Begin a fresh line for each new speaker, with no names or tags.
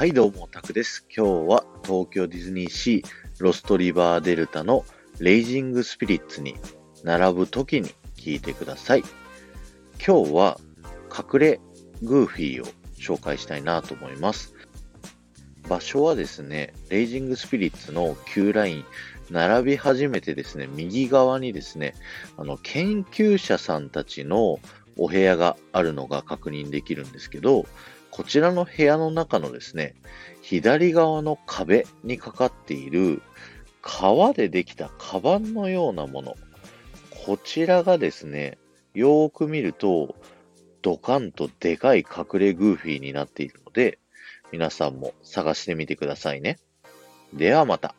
はい、どうも、タクです。今日は東京ディズニーシーロストリバーデルタのレイジングスピリッツに並ぶ時に聞いてください。今日は隠れグーフィーを紹介したいなと思います。場所はですね、レイジングスピリッツの Q ライン並び始めてですね、右側にですね、あの、研究者さんたちのお部屋があるのが確認できるんですけど、こちらの部屋の中のですね、左側の壁にかかっている革でできたカバンのようなもの。こちらがですね、よーく見ると、ドカンとでかい隠れグーフィーになっているので、皆さんも探してみてくださいね。ではまた。